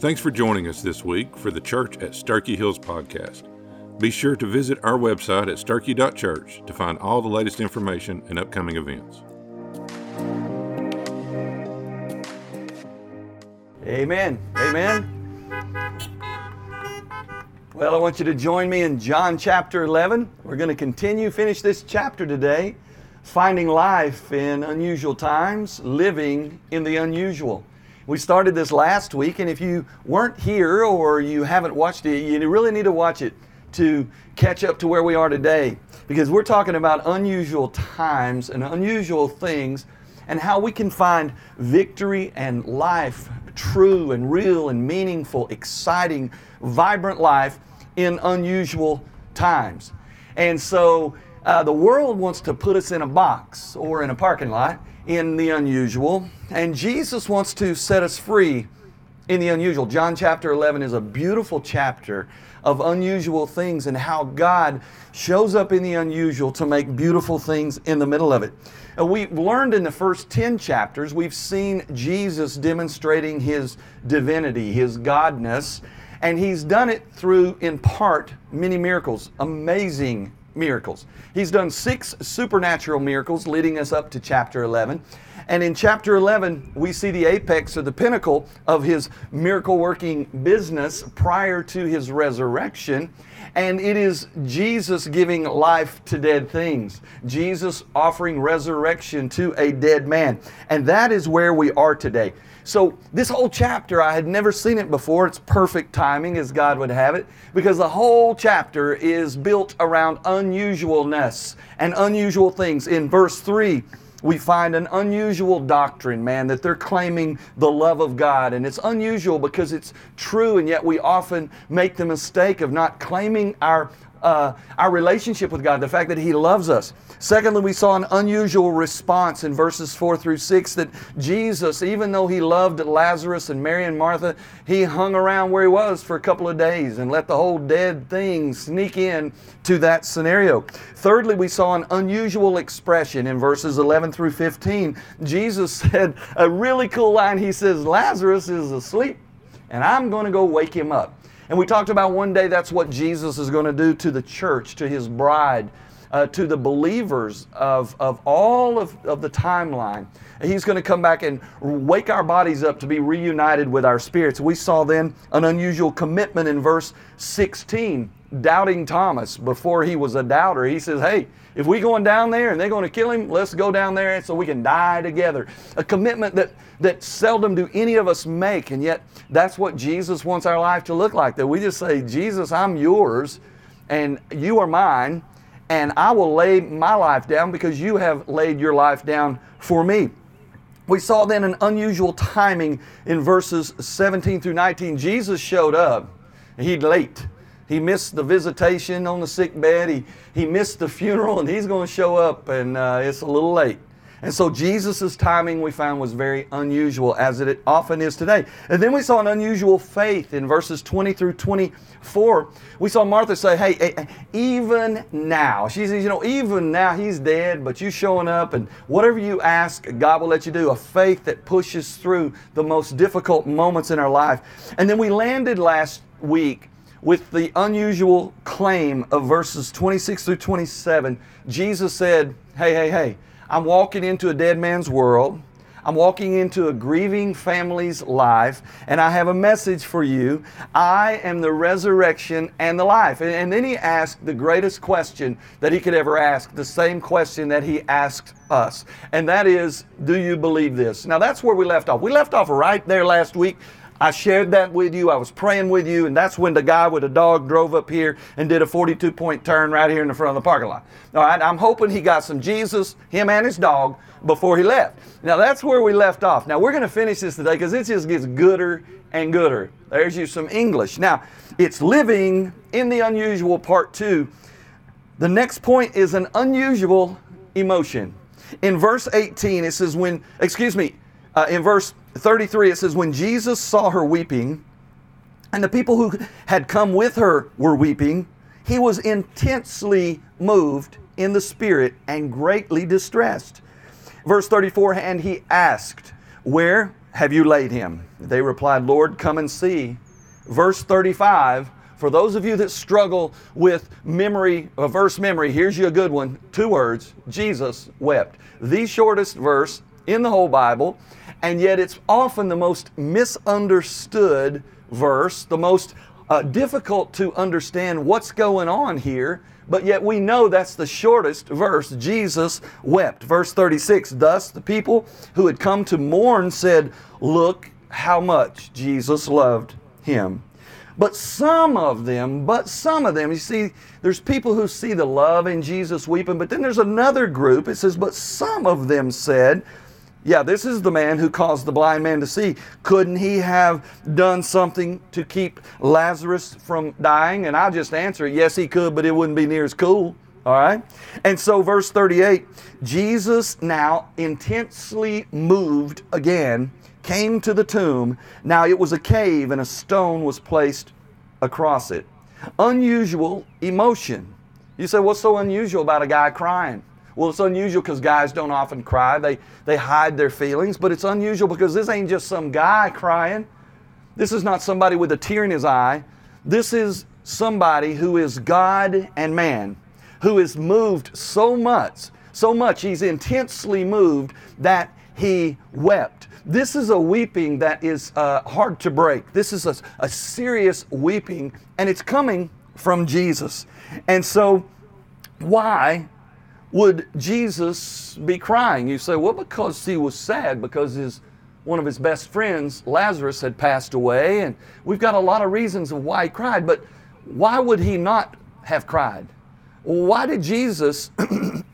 Thanks for joining us this week for the Church at Starkey Hills podcast. Be sure to visit our website at starkey.church to find all the latest information and upcoming events. Amen. Amen. Well, I want you to join me in John chapter 11. We're going to continue, finish this chapter today, finding life in unusual times, living in the unusual. We started this last week, and if you weren't here or you haven't watched it, you really need to watch it to catch up to where we are today because we're talking about unusual times and unusual things and how we can find victory and life, true and real and meaningful, exciting, vibrant life in unusual times. And so uh, the world wants to put us in a box or in a parking lot in the unusual, and Jesus wants to set us free in the unusual. John chapter 11 is a beautiful chapter of unusual things and how God shows up in the unusual to make beautiful things in the middle of it. And we've learned in the first 10 chapters, we've seen Jesus demonstrating his divinity, his godness, and he's done it through, in part, many miracles, amazing miracles. He's done six supernatural miracles leading us up to chapter 11. And in chapter 11, we see the apex or the pinnacle of his miracle working business prior to his resurrection. And it is Jesus giving life to dead things, Jesus offering resurrection to a dead man. And that is where we are today. So, this whole chapter, I had never seen it before. It's perfect timing as God would have it, because the whole chapter is built around unusualness and unusual things. In verse 3, we find an unusual doctrine, man, that they're claiming the love of God. And it's unusual because it's true, and yet we often make the mistake of not claiming our uh, our relationship with God, the fact that He loves us. Secondly, we saw an unusual response in verses 4 through 6 that Jesus, even though He loved Lazarus and Mary and Martha, He hung around where He was for a couple of days and let the whole dead thing sneak in to that scenario. Thirdly, we saw an unusual expression in verses 11 through 15. Jesus said a really cool line. He says, Lazarus is asleep, and I'm going to go wake him up. And we talked about one day that's what Jesus is going to do to the church, to his bride, uh, to the believers of, of all of, of the timeline. He's going to come back and wake our bodies up to be reunited with our spirits. We saw then an unusual commitment in verse 16 doubting Thomas before he was a doubter. He says, Hey, if we going down there and they're going to kill him, let's go down there so we can die together. A commitment that, that seldom do any of us make, and yet that's what Jesus wants our life to look like. That we just say, Jesus, I'm yours and you are mine, and I will lay my life down because you have laid your life down for me. We saw then an unusual timing in verses 17 through 19. Jesus showed up. He'd late. He missed the visitation on the sick bed. He, he missed the funeral, and he's going to show up, and uh, it's a little late. And so Jesus' timing we found was very unusual, as it often is today. And then we saw an unusual faith in verses 20 through 24. We saw Martha say, Hey, even now, she says, You know, even now he's dead, but you showing up, and whatever you ask, God will let you do. A faith that pushes through the most difficult moments in our life. And then we landed last week with the unusual claim of verses 26 through 27, Jesus said, Hey, hey, hey, I'm walking into a dead man's world. I'm walking into a grieving family's life, and I have a message for you. I am the resurrection and the life. And, then he asked the greatest question that he could ever ask, the same question that he asked us. And that is, Do you believe this? Now, that's where we left off. We left off right there last week I shared that with you. I was praying with you, and that's when the guy with the dog drove up here and did a 42 point turn right here in the front of the parking lot. All right, I'm hoping he got some Jesus, him and his dog, before he left. Now that's where we left off. Now we're going to finish this today because it just gets gooder and gooder. There's you some English. Now it's living in the unusual part two. The next point is an unusual emotion. In verse 18, it says, when, excuse me, uh, in verse 33, it says, When Jesus saw her weeping, and the people who had come with her were weeping, he was intensely moved in the spirit and greatly distressed. Verse 34, and he asked, Where have you laid him? They replied, Lord, come and see. Verse 35 for those of you that struggle with memory, verse memory, here's you a good one. Two words Jesus wept. The shortest verse in the whole Bible, and yet it's often the most misunderstood verse, the most uh, difficult to understand what's going on here, but yet we know that's the shortest verse. Jesus wept. Verse 36 Thus the people who had come to mourn said, Look how much Jesus loved him. But some of them, but some of them, you see, there's people who see the love in Jesus weeping, but then there's another group. It says, But some of them said, yeah, this is the man who caused the blind man to see. Couldn't he have done something to keep Lazarus from dying? And I'll just answer, yes, he could, but it wouldn't be near as cool. All right? And so, verse 38 Jesus, now intensely moved again, came to the tomb. Now it was a cave, and a stone was placed across it. Unusual emotion. You say, what's so unusual about a guy crying? Well, it's unusual because guys don't often cry. They, they hide their feelings, but it's unusual because this ain't just some guy crying. This is not somebody with a tear in his eye. This is somebody who is God and man, who is moved so much, so much, he's intensely moved that he wept. This is a weeping that is uh, hard to break. This is a, a serious weeping, and it's coming from Jesus. And so, why would Jesus be crying? You say, well, because he was sad, because his one of his best friends, Lazarus, had passed away, and we've got a lot of reasons of why he cried, but why would he not have cried? Why did Jesus,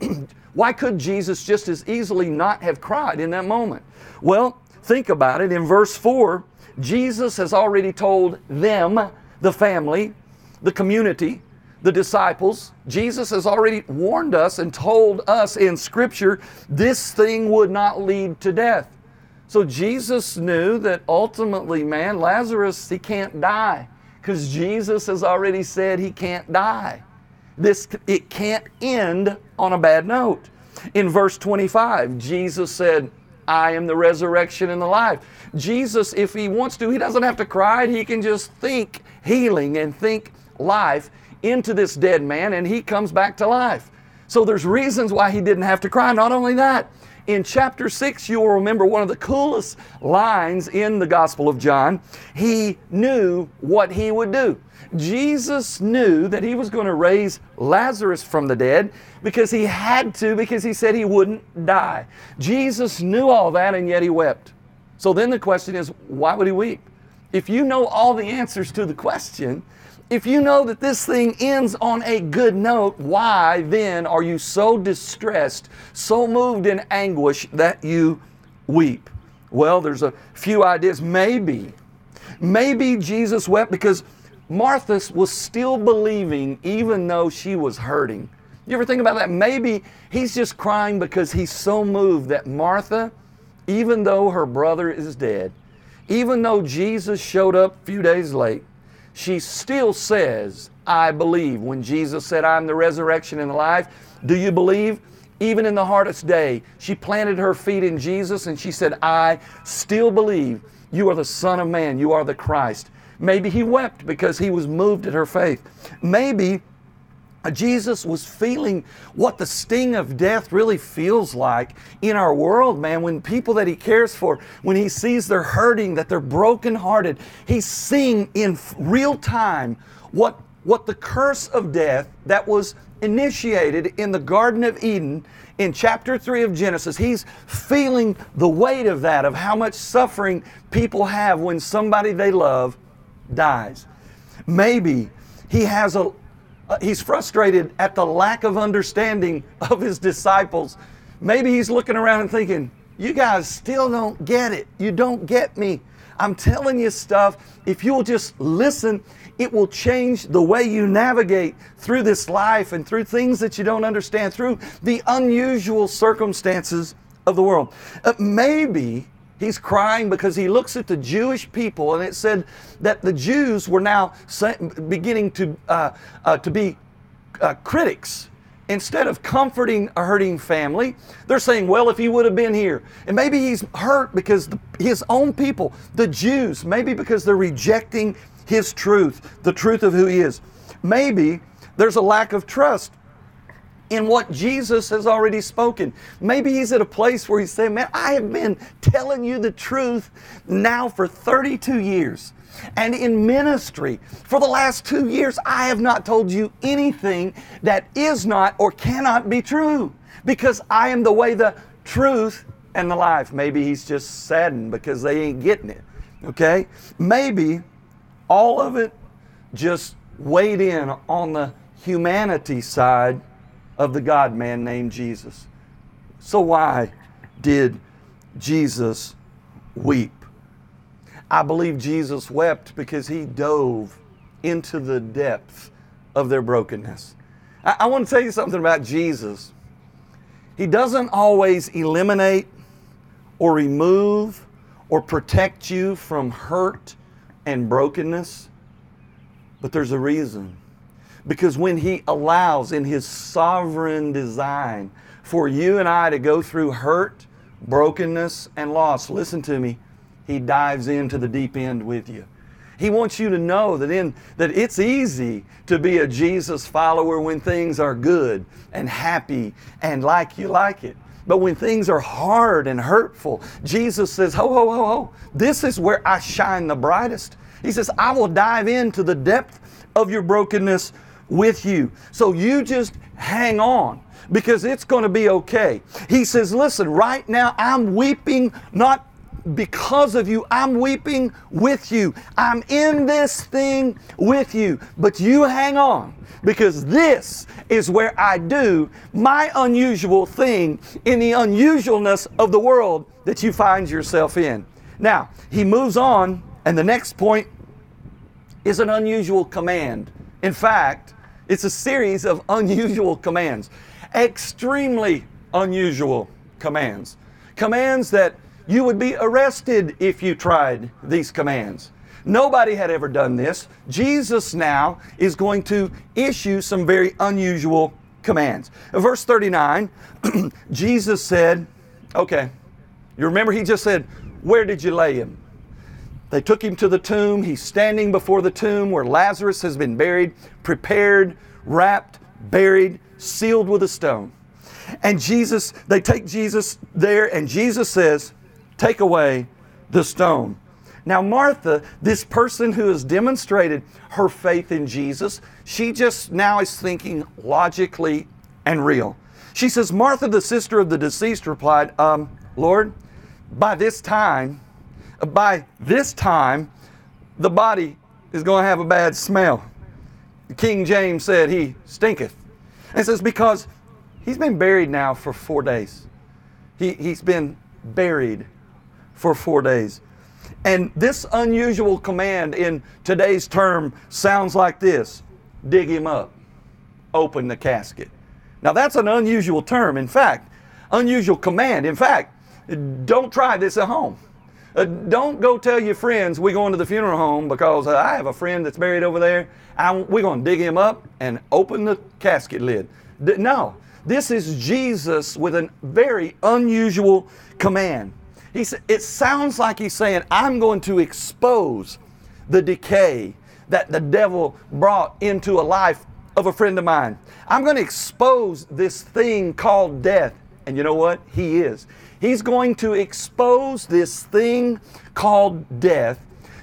why could Jesus just as easily not have cried in that moment? Well, think about it. In verse 4, Jesus has already told them, the family, the community, the disciples. Jesus has already warned us and told us in Scripture this thing would not lead to death. So Jesus knew that ultimately, man, Lazarus, he can't die because Jesus has already said he can't die. This, it can't end on a bad note. In verse 25, Jesus said, I am the resurrection and the life. Jesus, if he wants to, he doesn't have to cry. He can just think healing and think life into this dead man and he comes back to life. So there's reasons why he didn't have to cry. Not only that, in chapter 6, you will remember one of the coolest lines in the Gospel of John. He knew what he would do. Jesus knew that he was going to raise Lazarus from the dead because he had to, because he said he wouldn't die. Jesus knew all that and yet he wept. So then the question is, why would he weep? If you know all the answers to the question, if you know that this thing ends on a good note, why then are you so distressed, so moved in anguish that you weep? Well, there's a few ideas. Maybe, maybe Jesus wept because Martha was still believing even though she was hurting. You ever think about that? Maybe he's just crying because he's so moved that Martha, even though her brother is dead, even though Jesus showed up a few days late, she still says, I believe. When Jesus said, I'm the resurrection and the life, do you believe? Even in the hardest day, she planted her feet in Jesus and she said, I still believe you are the Son of Man, you are the Christ. Maybe he wept because he was moved at her faith. Maybe Jesus was feeling what the sting of death really feels like in our world, man. When people that he cares for, when he sees they're hurting, that they're brokenhearted, he's seeing in real time what, what the curse of death that was initiated in the Garden of Eden in chapter 3 of Genesis. He's feeling the weight of that, of how much suffering people have when somebody they love dies. Maybe he has a, uh, he's frustrated at the lack of understanding of his disciples. Maybe he's looking around and thinking, You guys still don't get it. You don't get me. I'm telling you stuff. If you'll just listen, it will change the way you navigate through this life and through things that you don't understand, through the unusual circumstances of the world. Uh, maybe He's crying because he looks at the Jewish people, and it said that the Jews were now beginning to, uh, uh, to be uh, critics instead of comforting a hurting family, they're saying, well, if he would have been here. And maybe he's hurt because the, his own people, the Jews, maybe because they're rejecting his truth, the truth of who he is. Maybe there's a lack of trust in what Jesus has already spoken. Maybe he's at a place where he's saying, Man, I have been telling you the truth now for 32 years. And in ministry, for the last two years, I have not told you anything that is not or cannot be true because I am the way, the truth, and the life. Maybe he's just saddened because they ain't getting it. Okay? Maybe all of it just weighed in on the humanity side of the God man named Jesus. So, why did Jesus weep? I believe Jesus wept because he dove into the depth of their brokenness. I, I want to tell you something about Jesus. He doesn't always eliminate or remove or protect you from hurt and brokenness, but there's a reason. Because when He allows in His sovereign design for you and I to go through hurt, brokenness, and loss, listen to me, he dives into the deep end with you. He wants you to know that in that it's easy to be a Jesus follower when things are good and happy and like you like it. But when things are hard and hurtful, Jesus says, Ho, ho, ho, ho, this is where I shine the brightest. He says, I will dive into the depth of your brokenness with you. So you just hang on because it's going to be okay. He says, Listen, right now I'm weeping not because of you. I'm weeping with you. I'm in this thing with you. But you hang on because this is where I do my unusual thing in the unusualness of the world that you find yourself in. Now, he moves on, and the next point is an unusual command. In fact, it's a series of unusual commands, extremely unusual commands. Commands that you would be arrested if you tried these commands. Nobody had ever done this. Jesus now is going to issue some very unusual commands. Verse 39, Jesus said, Okay, you remember he just said, Where did you lay him? They took him to the tomb. He's standing before the tomb where Lazarus has been buried, prepared, wrapped, buried, sealed with a stone. And Jesus, they take Jesus there, and Jesus says, Take away the stone. Now, Martha, this person who has demonstrated her faith in Jesus, she just now is thinking logically and real. She says, Martha, the sister of the deceased, replied, um, Lord, by this time, by this time, the body is going to have a bad smell. King James said he stinketh. And says, because he's been buried now for four days. He, he's been buried for four days. And this unusual command in today's term sounds like this dig him up, open the casket. Now, that's an unusual term. In fact, unusual command. In fact, don't try this at home. Uh, don't go tell your friends we're going to the funeral home because uh, I have a friend that's buried over there. I, we're going to dig him up and open the casket lid. D- no, this is Jesus with a very unusual command. He sa- it sounds like he's saying, I'm going to expose the decay that the devil brought into a life of a friend of mine. I'm going to expose this thing called death. And you know what? He is. He's going to expose this thing called death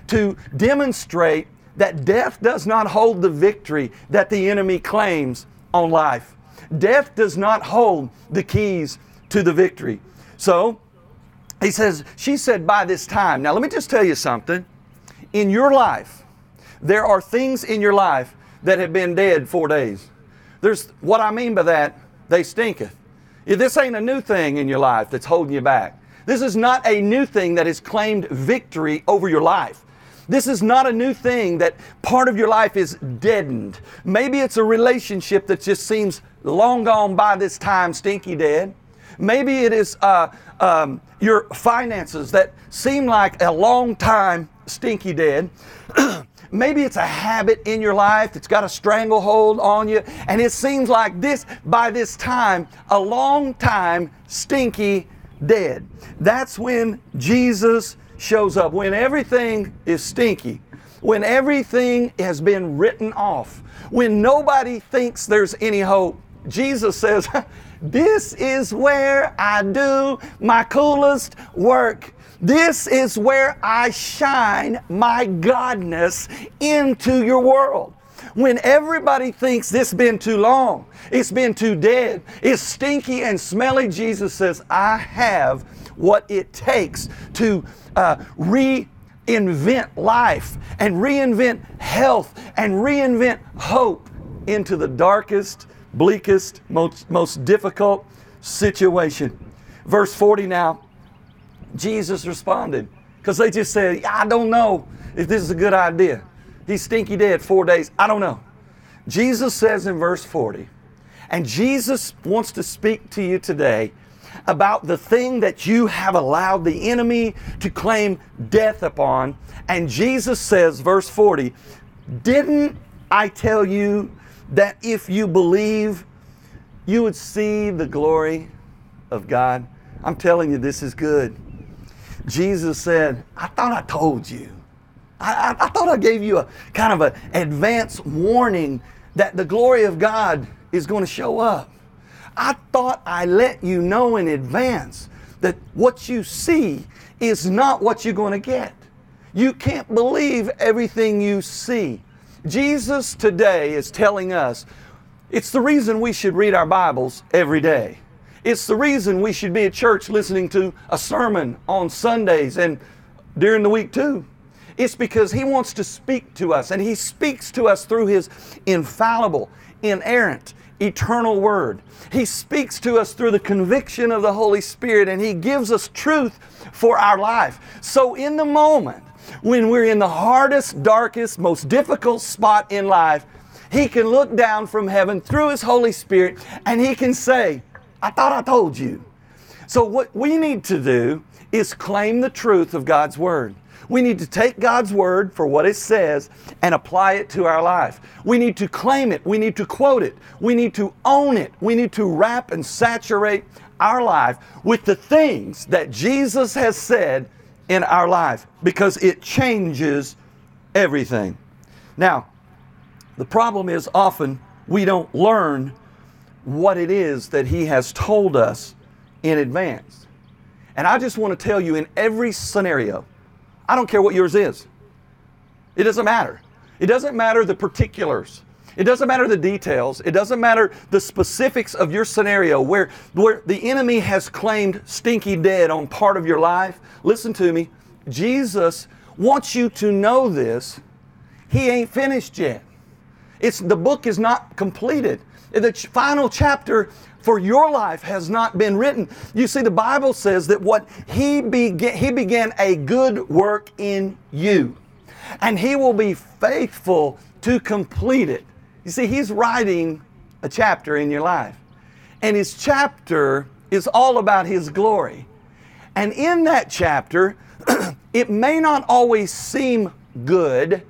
to demonstrate that death does not hold the victory that the enemy claims on life. Death does not hold the keys to the victory. So, he says, she said, by this time. Now, let me just tell you something. In your life, there are things in your life that have been dead four days. There's what I mean by that, they stinketh. This ain't a new thing in your life that's holding you back. This is not a new thing that has claimed victory over your life. This is not a new thing that part of your life is deadened. Maybe it's a relationship that just seems long gone by this time, stinky dead. Maybe it is uh, um, your finances that seem like a long time stinky dead. maybe it's a habit in your life that's got a stranglehold on you, and it seems like this, by this time, a long time, stinky dead. That's when Jesus shows up, when everything is stinky, when everything has been written off, when nobody thinks there's any hope. Jesus says, This is where I do my coolest work. This is where I shine my godness into your world. When everybody thinks this has been too long, it's been too dead, it's stinky and smelly, Jesus says, I have what it takes to uh, reinvent life and reinvent health and reinvent hope into the darkest, bleakest, most, most difficult situation. Verse 40 now, Jesus responded because they just said, I don't know if this is a good idea. He's stinky dead four days. I don't know. Jesus says in verse 40, and Jesus wants to speak to you today about the thing that you have allowed the enemy to claim death upon. And Jesus says, verse 40, Didn't I tell you that if you believe, you would see the glory of God? I'm telling you, this is good. Jesus said, I thought I told you. I, I, I thought I gave you a kind of an advance warning that the glory of God is going to show up. I thought I let you know in advance that what you see is not what you're going to get. You can't believe everything you see. Jesus today is telling us it's the reason we should read our Bibles every day. It's the reason we should be at church listening to a sermon on Sundays and during the week too. It's because He wants to speak to us, and He speaks to us through His infallible, inerrant, eternal Word. He speaks to us through the conviction of the Holy Spirit, and He gives us truth for our life. So, in the moment when we're in the hardest, darkest, most difficult spot in life, He can look down from heaven through His Holy Spirit and He can say, I thought I told you. So, what we need to do is claim the truth of God's Word. We need to take God's word for what it says and apply it to our life. We need to claim it. We need to quote it. We need to own it. We need to wrap and saturate our life with the things that Jesus has said in our life because it changes everything. Now, the problem is often we don't learn what it is that He has told us in advance. And I just want to tell you in every scenario, I don't care what yours is. It doesn't matter. It doesn't matter the particulars. It doesn't matter the details. It doesn't matter the specifics of your scenario where, where the enemy has claimed stinky dead on part of your life. Listen to me. Jesus wants you to know this. He ain't finished yet. It's, the book is not completed. The final chapter for your life has not been written. You see, the Bible says that what he began, he began a good work in you, and he will be faithful to complete it. You see, he's writing a chapter in your life, and his chapter is all about his glory. And in that chapter, it may not always seem good,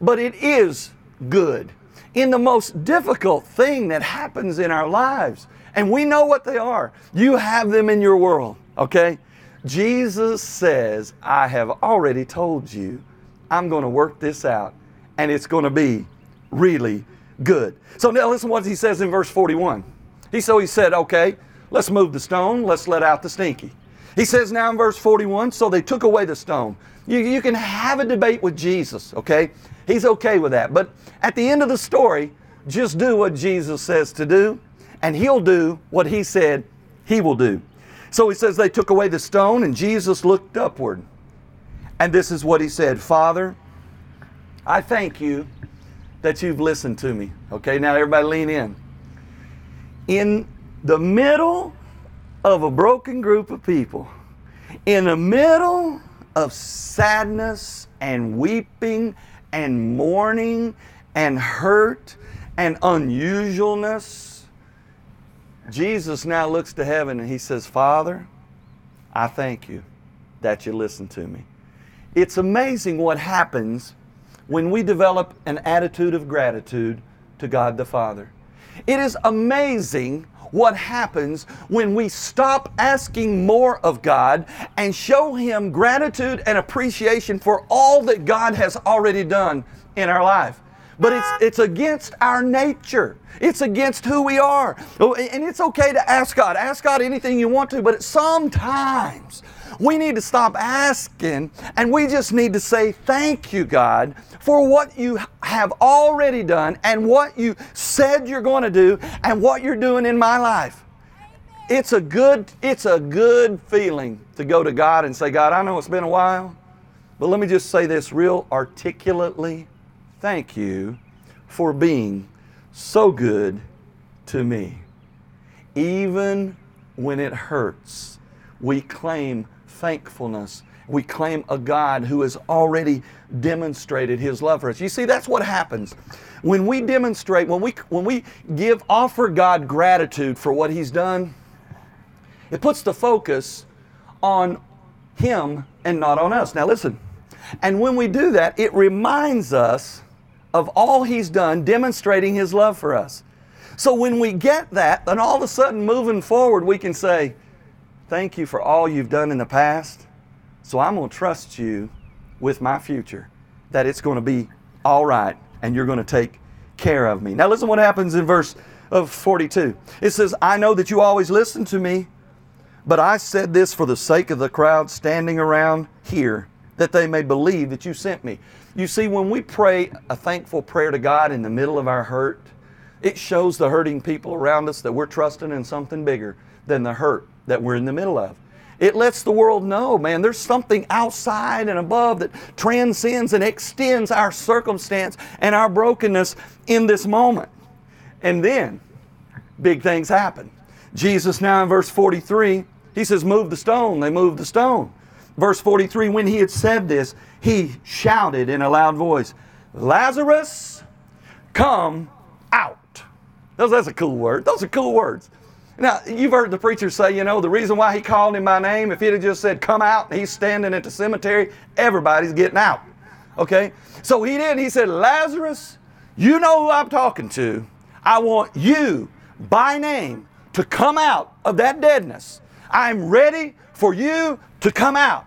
but it is good. In the most difficult thing that happens in our lives, and we know what they are. You have them in your world, okay? Jesus says, I have already told you, I'm going to work this out, and it's going to be really good. So now listen what he says in verse 41. He so he said, okay, let's move the stone, let's let out the stinky. He says now in verse 41, so they took away the stone. You, you can have a debate with Jesus, okay? He's okay with that. But at the end of the story, just do what Jesus says to do and he'll do what he said he will do. So he says they took away the stone, and Jesus looked upward. And this is what he said Father, I thank you that you've listened to me. Okay, now everybody lean in. In the middle of a broken group of people, in the middle of sadness and weeping and mourning and hurt and unusualness, Jesus now looks to heaven and he says, Father, I thank you that you listen to me. It's amazing what happens when we develop an attitude of gratitude to God the Father. It is amazing what happens when we stop asking more of God and show Him gratitude and appreciation for all that God has already done in our life. But it's, it's against our nature. It's against who we are. Oh, and it's okay to ask God. Ask God anything you want to, but sometimes we need to stop asking and we just need to say, Thank you, God, for what you have already done and what you said you're going to do and what you're doing in my life. It's a good, it's a good feeling to go to God and say, God, I know it's been a while, but let me just say this real articulately. Thank you for being so good to me. Even when it hurts, we claim thankfulness. We claim a God who has already demonstrated his love for us. You see, that's what happens. When we demonstrate, when we when we give offer God gratitude for what he's done, it puts the focus on him and not on us. Now listen. And when we do that, it reminds us of all he's done demonstrating his love for us. So when we get that, then all of a sudden moving forward, we can say, Thank you for all you've done in the past. So I'm going to trust you with my future, that it's going to be all right and you're going to take care of me. Now, listen what happens in verse of 42. It says, I know that you always listen to me, but I said this for the sake of the crowd standing around here, that they may believe that you sent me. You see, when we pray a thankful prayer to God in the middle of our hurt, it shows the hurting people around us that we're trusting in something bigger than the hurt that we're in the middle of. It lets the world know, man, there's something outside and above that transcends and extends our circumstance and our brokenness in this moment. And then big things happen. Jesus, now in verse 43, he says, Move the stone. They moved the stone. Verse 43, when he had said this, he shouted in a loud voice, Lazarus, come out. Those, that's a cool word. Those are cool words. Now, you've heard the preacher say, you know, the reason why he called him by name, if he'd have just said, come out, he's standing at the cemetery, everybody's getting out. Okay? So he did. He said, Lazarus, you know who I'm talking to. I want you by name to come out of that deadness. I'm ready for you to come out.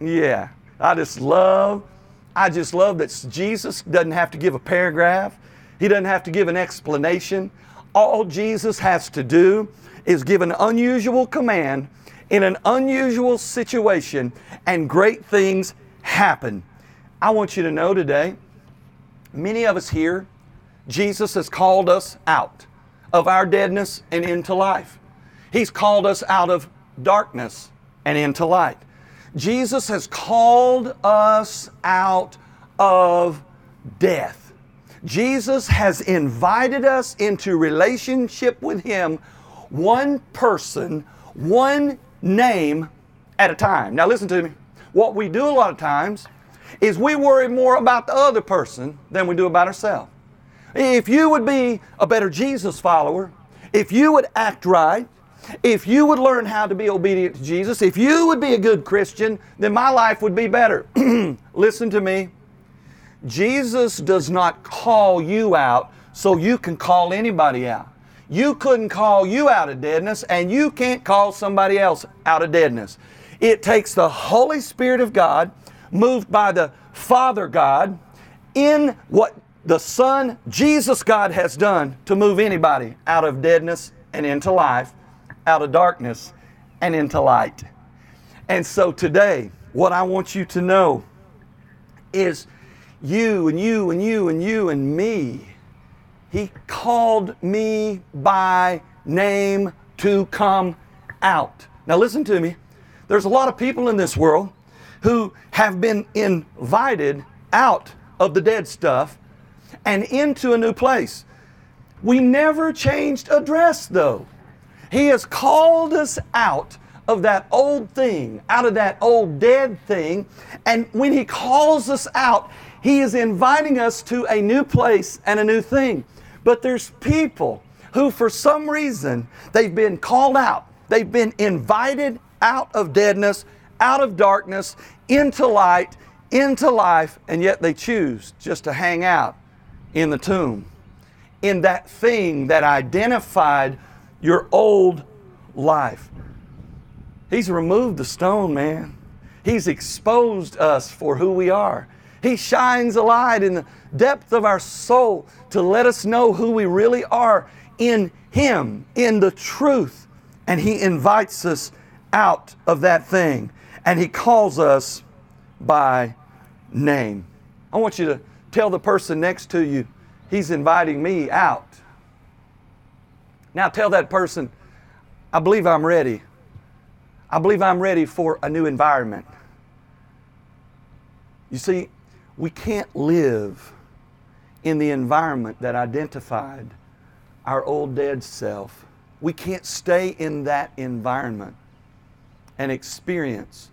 Yeah, I just love, I just love that Jesus doesn't have to give a paragraph. He doesn't have to give an explanation. All Jesus has to do is give an unusual command in an unusual situation, and great things happen. I want you to know today, many of us here, Jesus has called us out of our deadness and into life. He's called us out of darkness and into light. Jesus has called us out of death. Jesus has invited us into relationship with Him, one person, one name at a time. Now, listen to me. What we do a lot of times is we worry more about the other person than we do about ourselves. If you would be a better Jesus follower, if you would act right, if you would learn how to be obedient to Jesus, if you would be a good Christian, then my life would be better. Listen to me. Jesus does not call you out so you can call anybody out. You couldn't call you out of deadness, and you can't call somebody else out of deadness. It takes the Holy Spirit of God, moved by the Father God, in what the Son, Jesus God, has done to move anybody out of deadness and into life, out of darkness and into light. And so today, what I want you to know is you and you and you and you and me. He called me by name to come out. Now, listen to me. There's a lot of people in this world who have been invited out of the dead stuff and into a new place. We never changed address, though. He has called us out of that old thing, out of that old dead thing. And when He calls us out, He is inviting us to a new place and a new thing. But there's people who, for some reason, they've been called out, they've been invited out of deadness, out of darkness, into light, into life, and yet they choose just to hang out in the tomb, in that thing that identified your old life. He's removed the stone, man. He's exposed us for who we are. He shines a light in the depth of our soul to let us know who we really are in Him, in the truth. And He invites us out of that thing. And He calls us by name. I want you to tell the person next to you, He's inviting me out. Now tell that person, I believe I'm ready. I believe I'm ready for a new environment. You see, we can't live in the environment that identified our old dead self. We can't stay in that environment and experience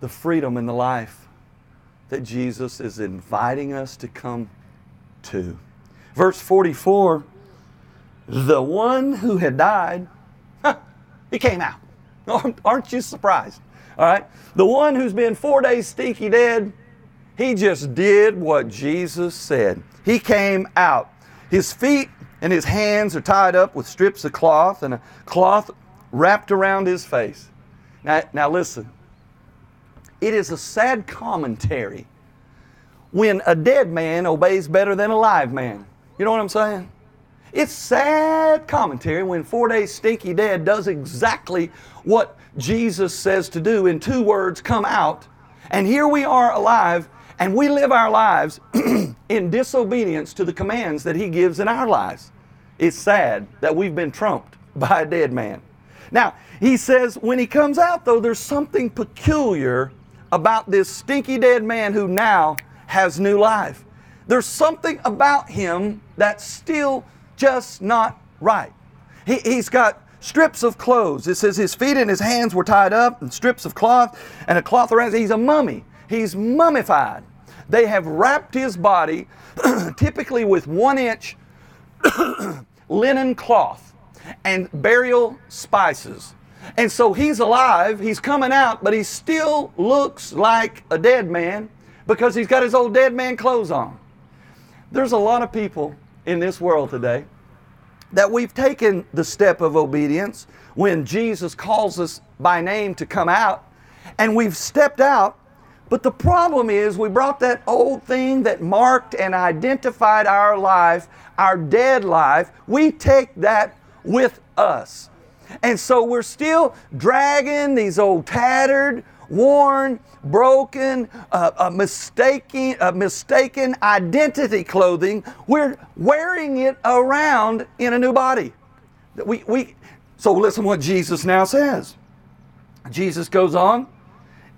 the freedom and the life that Jesus is inviting us to come to. Verse 44 the one who had died, he came out. Aren't you surprised? All right? The one who's been four days stinky dead, he just did what Jesus said. He came out. His feet and his hands are tied up with strips of cloth and a cloth wrapped around his face. Now, now listen. It is a sad commentary when a dead man obeys better than a live man. You know what I'm saying? It's sad commentary when four days stinky dead does exactly what Jesus says to do in two words come out. And here we are alive and we live our lives in disobedience to the commands that He gives in our lives. It's sad that we've been trumped by a dead man. Now, He says when He comes out, though, there's something peculiar about this stinky dead man who now has new life. There's something about him that's still just not right. He, he's got strips of clothes. It says his feet and his hands were tied up, and strips of cloth, and a cloth around. He's a mummy. He's mummified. They have wrapped his body, typically with one inch linen cloth and burial spices. And so he's alive, he's coming out, but he still looks like a dead man because he's got his old dead man clothes on. There's a lot of people in this world today that we've taken the step of obedience when Jesus calls us by name to come out, and we've stepped out. But the problem is, we brought that old thing that marked and identified our life, our dead life, we take that with us. And so we're still dragging these old tattered, worn, broken, uh, uh, mistaken, uh, mistaken identity clothing. We're wearing it around in a new body. We, we, so listen what Jesus now says. Jesus goes on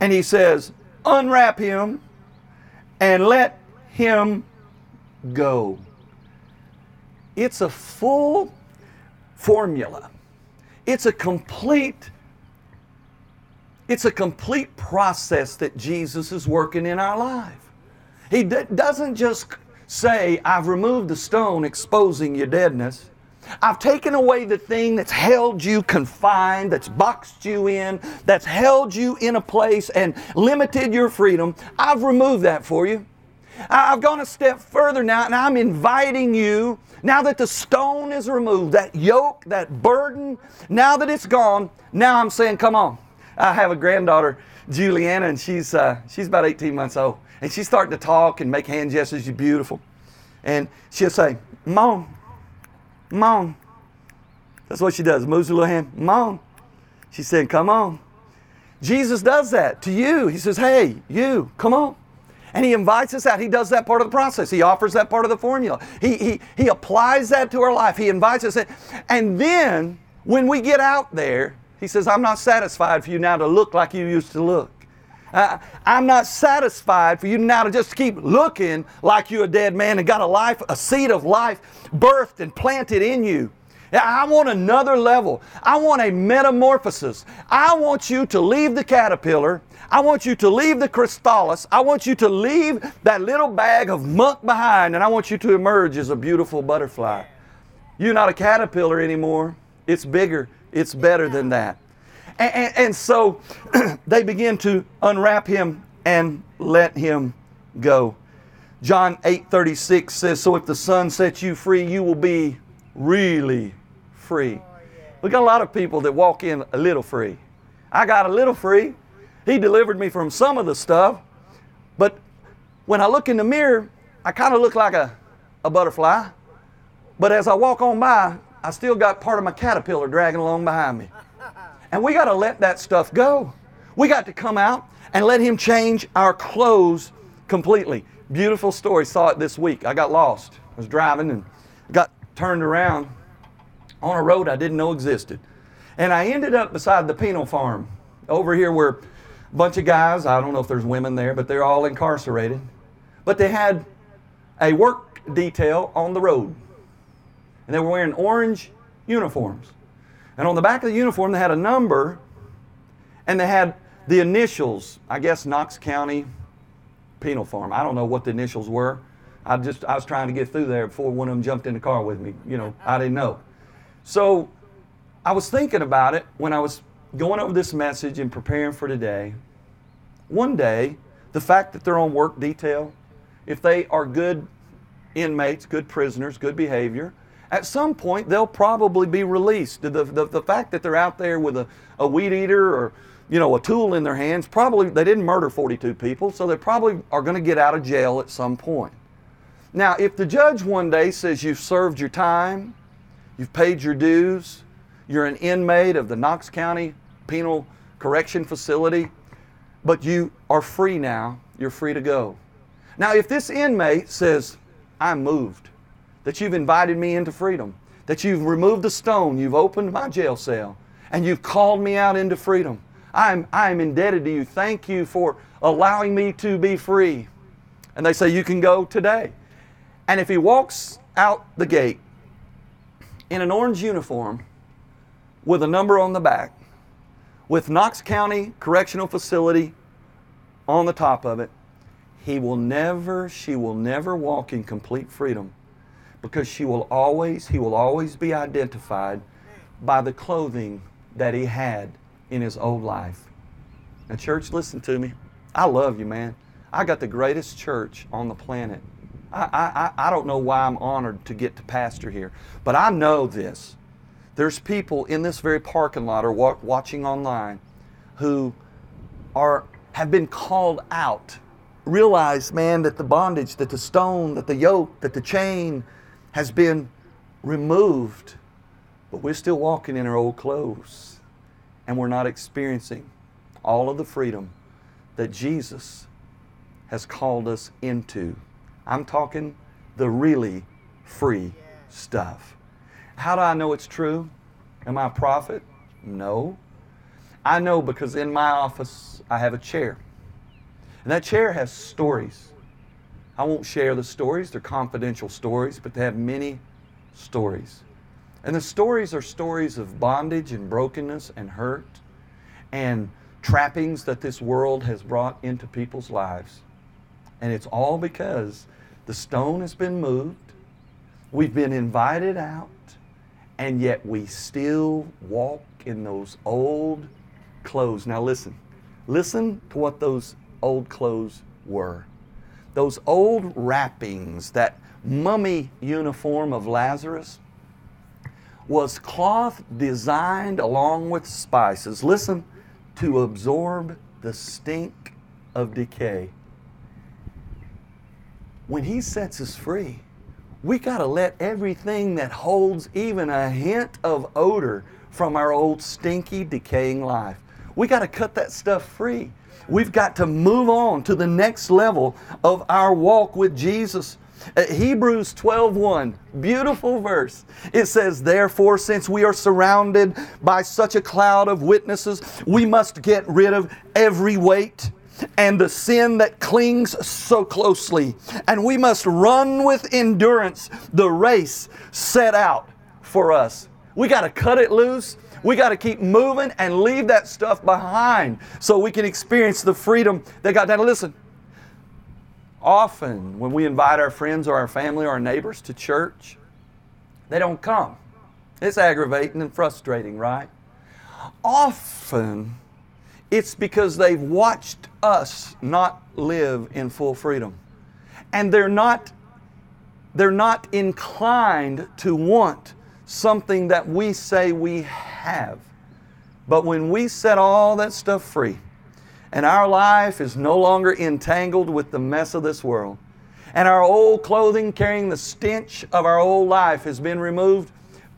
and he says, Unwrap him and let him go. It's a full formula. It's a complete it's a complete process that Jesus is working in our life. He d- doesn't just say, I've removed the stone exposing your deadness. I've taken away the thing that's held you confined, that's boxed you in, that's held you in a place and limited your freedom. I've removed that for you. I've gone a step further now, and I'm inviting you, now that the stone is removed, that yoke, that burden, now that it's gone, now I'm saying, come on. I have a granddaughter, Juliana, and she's, uh, she's about 18 months old. And she's starting to talk and make hand gestures. She's beautiful. And she'll say, Mom, Mom. That's what she does, moves her little hand, Mom. She said, Come on. Jesus does that to you. He says, Hey, you, come on. And he invites us out. He does that part of the process. He offers that part of the formula. He, he, he applies that to our life. He invites us in. And then when we get out there, he says, I'm not satisfied for you now to look like you used to look. Uh, I'm not satisfied for you now to just keep looking like you're a dead man and got a life, a seed of life birthed and planted in you. I want another level. I want a metamorphosis. I want you to leave the caterpillar. I want you to leave the chrysalis. I want you to leave that little bag of muck behind, and I want you to emerge as a beautiful butterfly. You're not a caterpillar anymore. It's bigger. It's better than that. And, and, and so they begin to unwrap him and let him go. John 8:36 says, "So if the Son sets you free, you will be really free." We got a lot of people that walk in a little free. I got a little free. He delivered me from some of the stuff, but when I look in the mirror, I kind of look like a, a butterfly. But as I walk on by, I still got part of my caterpillar dragging along behind me. And we got to let that stuff go. We got to come out and let Him change our clothes completely. Beautiful story. Saw it this week. I got lost. I was driving and got turned around on a road I didn't know existed. And I ended up beside the penal farm over here where a bunch of guys, I don't know if there's women there, but they're all incarcerated. But they had a work detail on the road. And they were wearing orange uniforms. And on the back of the uniform, they had a number and they had the initials, I guess Knox County Penal Farm. I don't know what the initials were. I just I was trying to get through there before one of them jumped in the car with me. You know, I didn't know. So I was thinking about it when I was going over this message and preparing for today. One day, the fact that they're on work detail, if they are good inmates, good prisoners, good behavior, at some point they'll probably be released. The, the, the fact that they're out there with a, a weed eater or you know, a tool in their hands, probably they didn't murder 42 people, so they probably are going to get out of jail at some point. Now, if the judge one day says you've served your time, you've paid your dues, you're an inmate of the Knox County Penal Correction Facility, but you are free now, you're free to go. Now, if this inmate says, I'm moved, that you've invited me into freedom, that you've removed the stone, you've opened my jail cell, and you've called me out into freedom, I'm, I'm indebted to you. Thank you for allowing me to be free. And they say, You can go today. And if he walks out the gate in an orange uniform with a number on the back, with Knox County Correctional Facility on the top of it, he will never, she will never walk in complete freedom because she will always, he will always be identified by the clothing that he had in his old life. Now, church, listen to me. I love you, man. I got the greatest church on the planet. I, I, I don't know why I'm honored to get to pastor here, but I know this. There's people in this very parking lot or watching online who are have been called out. Realize, man, that the bondage, that the stone, that the yoke, that the chain has been removed, but we're still walking in our old clothes and we're not experiencing all of the freedom that Jesus has called us into. I'm talking the really free stuff. How do I know it's true? Am I a prophet? No. I know because in my office I have a chair. And that chair has stories. I won't share the stories, they're confidential stories, but they have many stories. And the stories are stories of bondage and brokenness and hurt and trappings that this world has brought into people's lives. And it's all because the stone has been moved, we've been invited out, and yet we still walk in those old clothes. Now, listen, listen to what those old clothes were. Those old wrappings, that mummy uniform of Lazarus, was cloth designed along with spices, listen, to absorb the stink of decay. When He sets us free, we got to let everything that holds even a hint of odor from our old stinky, decaying life. We got to cut that stuff free. We've got to move on to the next level of our walk with Jesus. Uh, Hebrews 12:1, beautiful verse. It says, "Therefore, since we are surrounded by such a cloud of witnesses, we must get rid of every weight and the sin that clings so closely, and we must run with endurance the race set out for us." We got to cut it loose. We got to keep moving and leave that stuff behind so we can experience the freedom that God. Now, listen, Often, when we invite our friends or our family or our neighbors to church, they don't come. It's aggravating and frustrating, right? Often, It's because they've watched us not live in full freedom. And they're not they're not inclined to want something that we say we have. But when we set all that stuff free, and our life is no longer entangled with the mess of this world, and our old clothing carrying the stench of our old life has been removed,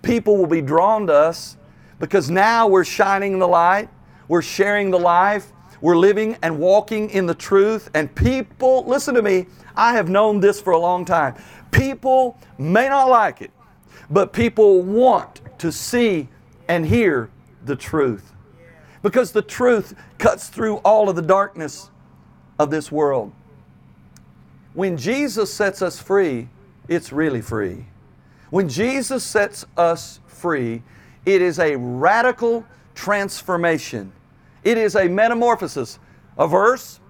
people will be drawn to us because now we're shining the light, we're sharing the life, we're living and walking in the truth, and people, listen to me, I have known this for a long time. People may not like it, but people want to see and hear the truth. Because the truth cuts through all of the darkness of this world. When Jesus sets us free, it's really free. When Jesus sets us free, it is a radical transformation. It is a metamorphosis. A verse,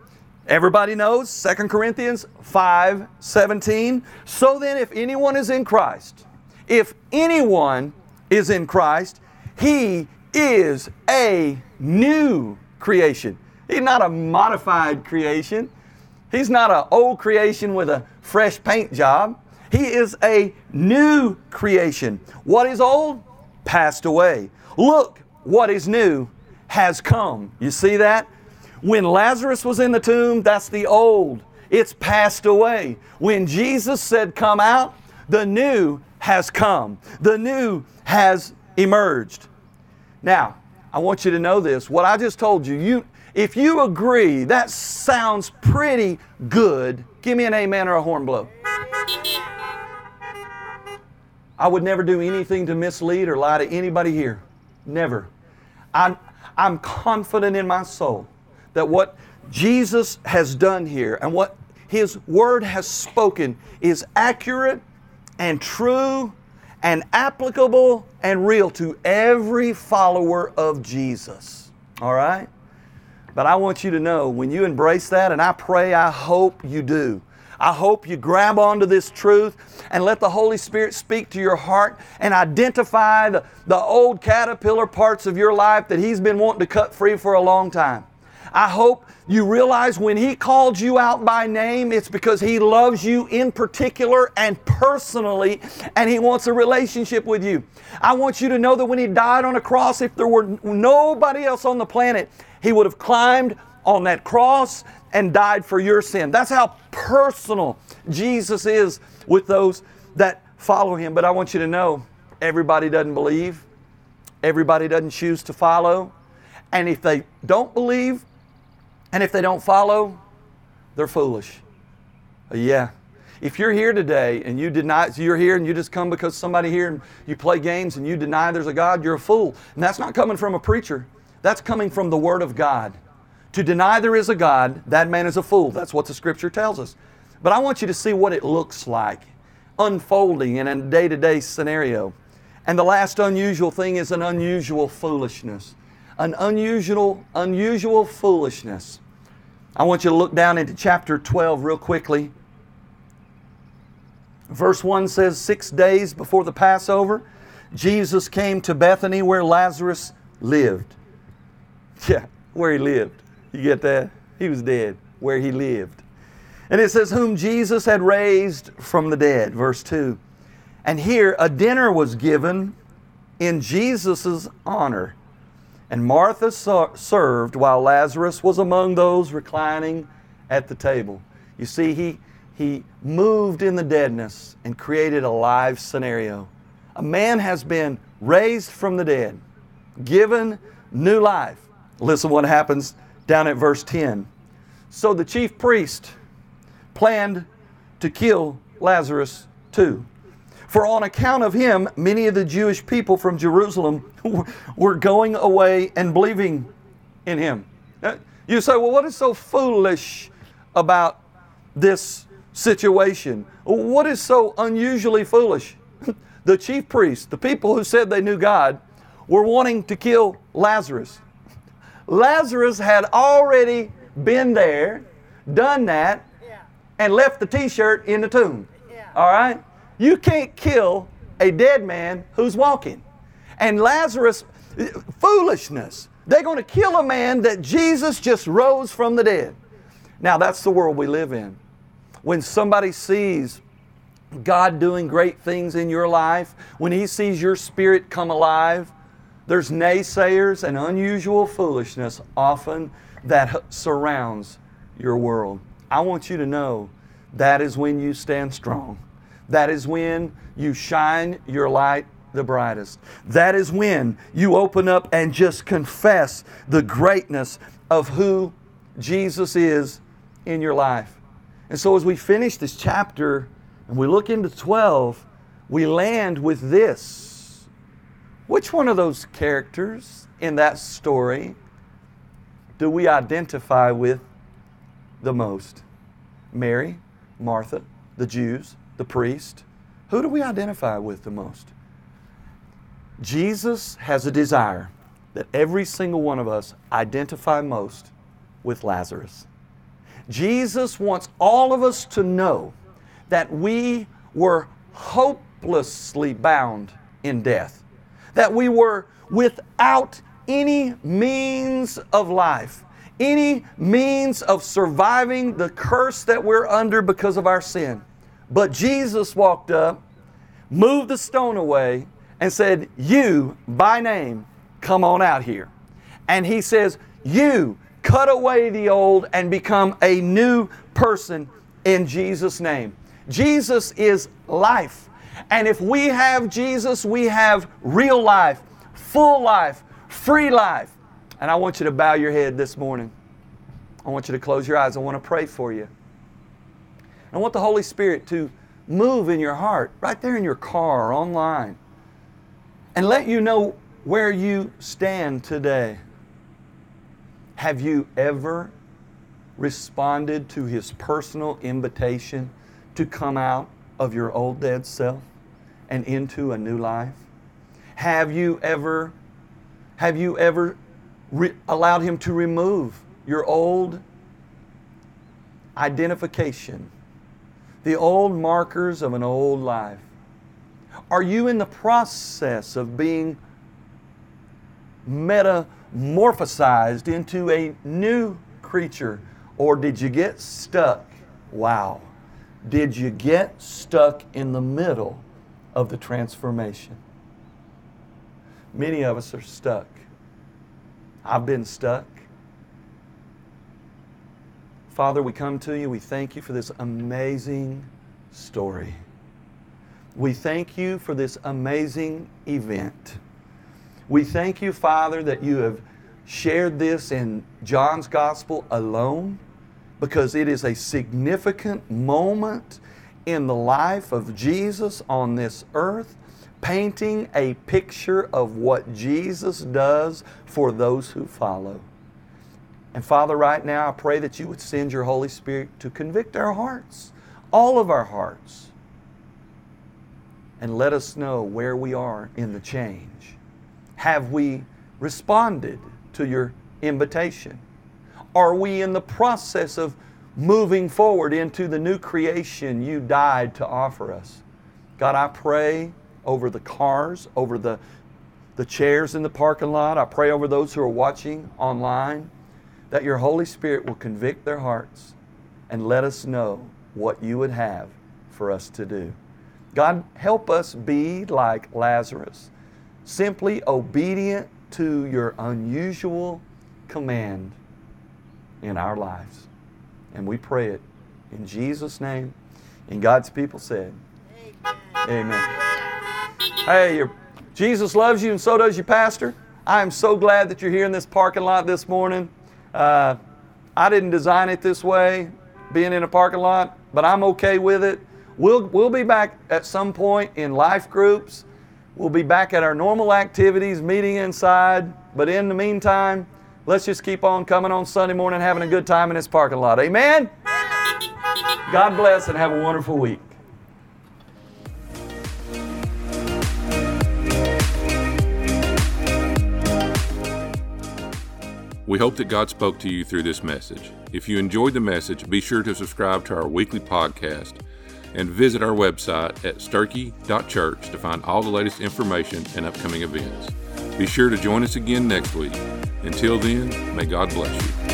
everybody knows, 2 Corinthians 5 17. So then, if anyone is in Christ, if anyone is in Christ, he is a new creation. He's not a modified creation. He's not an old creation with a fresh paint job. He is a new creation. What is old? Passed away. Look, what is new has come. You see that? When Lazarus was in the tomb, that's the old. It's passed away. When Jesus said, Come out, the new has come. The new has emerged. Now, I want you to know this. What I just told you, you if you agree that sounds pretty good, give me an amen or a horn blow. I would never do anything to mislead or lie to anybody here. Never. I'm, I'm confident in my soul that what Jesus has done here and what His Word has spoken is accurate and true and applicable and real to every follower of Jesus. All right? But I want you to know when you embrace that, and I pray, I hope you do. I hope you grab onto this truth and let the Holy Spirit speak to your heart and identify the, the old caterpillar parts of your life that He's been wanting to cut free for a long time. I hope you realize when He called you out by name, it's because He loves you in particular and personally, and He wants a relationship with you. I want you to know that when He died on a cross, if there were nobody else on the planet, He would have climbed on that cross and died for your sin. That's how personal Jesus is with those that follow Him. But I want you to know everybody doesn't believe, everybody doesn't choose to follow. And if they don't believe, and if they don't follow, they're foolish. Uh, yeah. If you're here today and you deny, you're here and you just come because somebody here and you play games and you deny there's a God, you're a fool. And that's not coming from a preacher. That's coming from the Word of God. To deny there is a God, that man is a fool. That's what the Scripture tells us. But I want you to see what it looks like unfolding in a day to day scenario. And the last unusual thing is an unusual foolishness. An unusual, unusual foolishness. I want you to look down into chapter 12 real quickly. Verse 1 says, Six days before the Passover, Jesus came to Bethany where Lazarus lived. Yeah, where he lived. You get that? He was dead, where he lived. And it says, Whom Jesus had raised from the dead. Verse 2. And here a dinner was given in Jesus' honor. And Martha served while Lazarus was among those reclining at the table. You see, he, he moved in the deadness and created a live scenario. A man has been raised from the dead, given new life. Listen what happens down at verse 10. So the chief priest planned to kill Lazarus too. For on account of him, many of the Jewish people from Jerusalem were going away and believing in him. Uh, you say, well, what is so foolish about this situation? What is so unusually foolish? the chief priests, the people who said they knew God, were wanting to kill Lazarus. Lazarus had already been there, done that, and left the t shirt in the tomb. All right? You can't kill a dead man who's walking. And Lazarus, foolishness. They're going to kill a man that Jesus just rose from the dead. Now, that's the world we live in. When somebody sees God doing great things in your life, when He sees your spirit come alive, there's naysayers and unusual foolishness often that surrounds your world. I want you to know that is when you stand strong. That is when you shine your light the brightest. That is when you open up and just confess the greatness of who Jesus is in your life. And so, as we finish this chapter and we look into 12, we land with this. Which one of those characters in that story do we identify with the most? Mary, Martha, the Jews, the priest? Who do we identify with the most? Jesus has a desire that every single one of us identify most with Lazarus. Jesus wants all of us to know that we were hopelessly bound in death, that we were without any means of life, any means of surviving the curse that we're under because of our sin. But Jesus walked up, moved the stone away, and said, You, by name, come on out here. And he says, You cut away the old and become a new person in Jesus' name. Jesus is life. And if we have Jesus, we have real life, full life, free life. And I want you to bow your head this morning. I want you to close your eyes. I want to pray for you. I want the Holy Spirit to move in your heart, right there in your car, or online, and let you know where you stand today. Have you ever responded to His personal invitation to come out of your old dead self and into a new life? Have you ever have you ever re- allowed him to remove your old identification, the old markers of an old life? Are you in the process of being metamorphosized into a new creature? Or did you get stuck? Wow. Did you get stuck in the middle of the transformation? Many of us are stuck. I've been stuck. Father, we come to you. We thank you for this amazing story. We thank you for this amazing event. We thank you, Father, that you have shared this in John's Gospel alone because it is a significant moment in the life of Jesus on this earth, painting a picture of what Jesus does for those who follow. And Father, right now, I pray that you would send your Holy Spirit to convict our hearts, all of our hearts, and let us know where we are in the change. Have we responded to your invitation? Are we in the process of moving forward into the new creation you died to offer us? God, I pray over the cars, over the, the chairs in the parking lot. I pray over those who are watching online that your Holy Spirit will convict their hearts and let us know what you would have for us to do. God, help us be like Lazarus, simply obedient to your unusual command in our lives. And we pray it in Jesus' name. And God's people said, Amen. Amen. Hey, Jesus loves you, and so does your pastor. I am so glad that you're here in this parking lot this morning. Uh, I didn't design it this way, being in a parking lot, but I'm okay with it. We'll, we'll be back at some point in life groups. We'll be back at our normal activities, meeting inside. But in the meantime, Let's just keep on coming on Sunday morning, having a good time in this parking lot. Amen? God bless and have a wonderful week. We hope that God spoke to you through this message. If you enjoyed the message, be sure to subscribe to our weekly podcast and visit our website at sturkey.church to find all the latest information and upcoming events. Be sure to join us again next week Until then, may God bless you.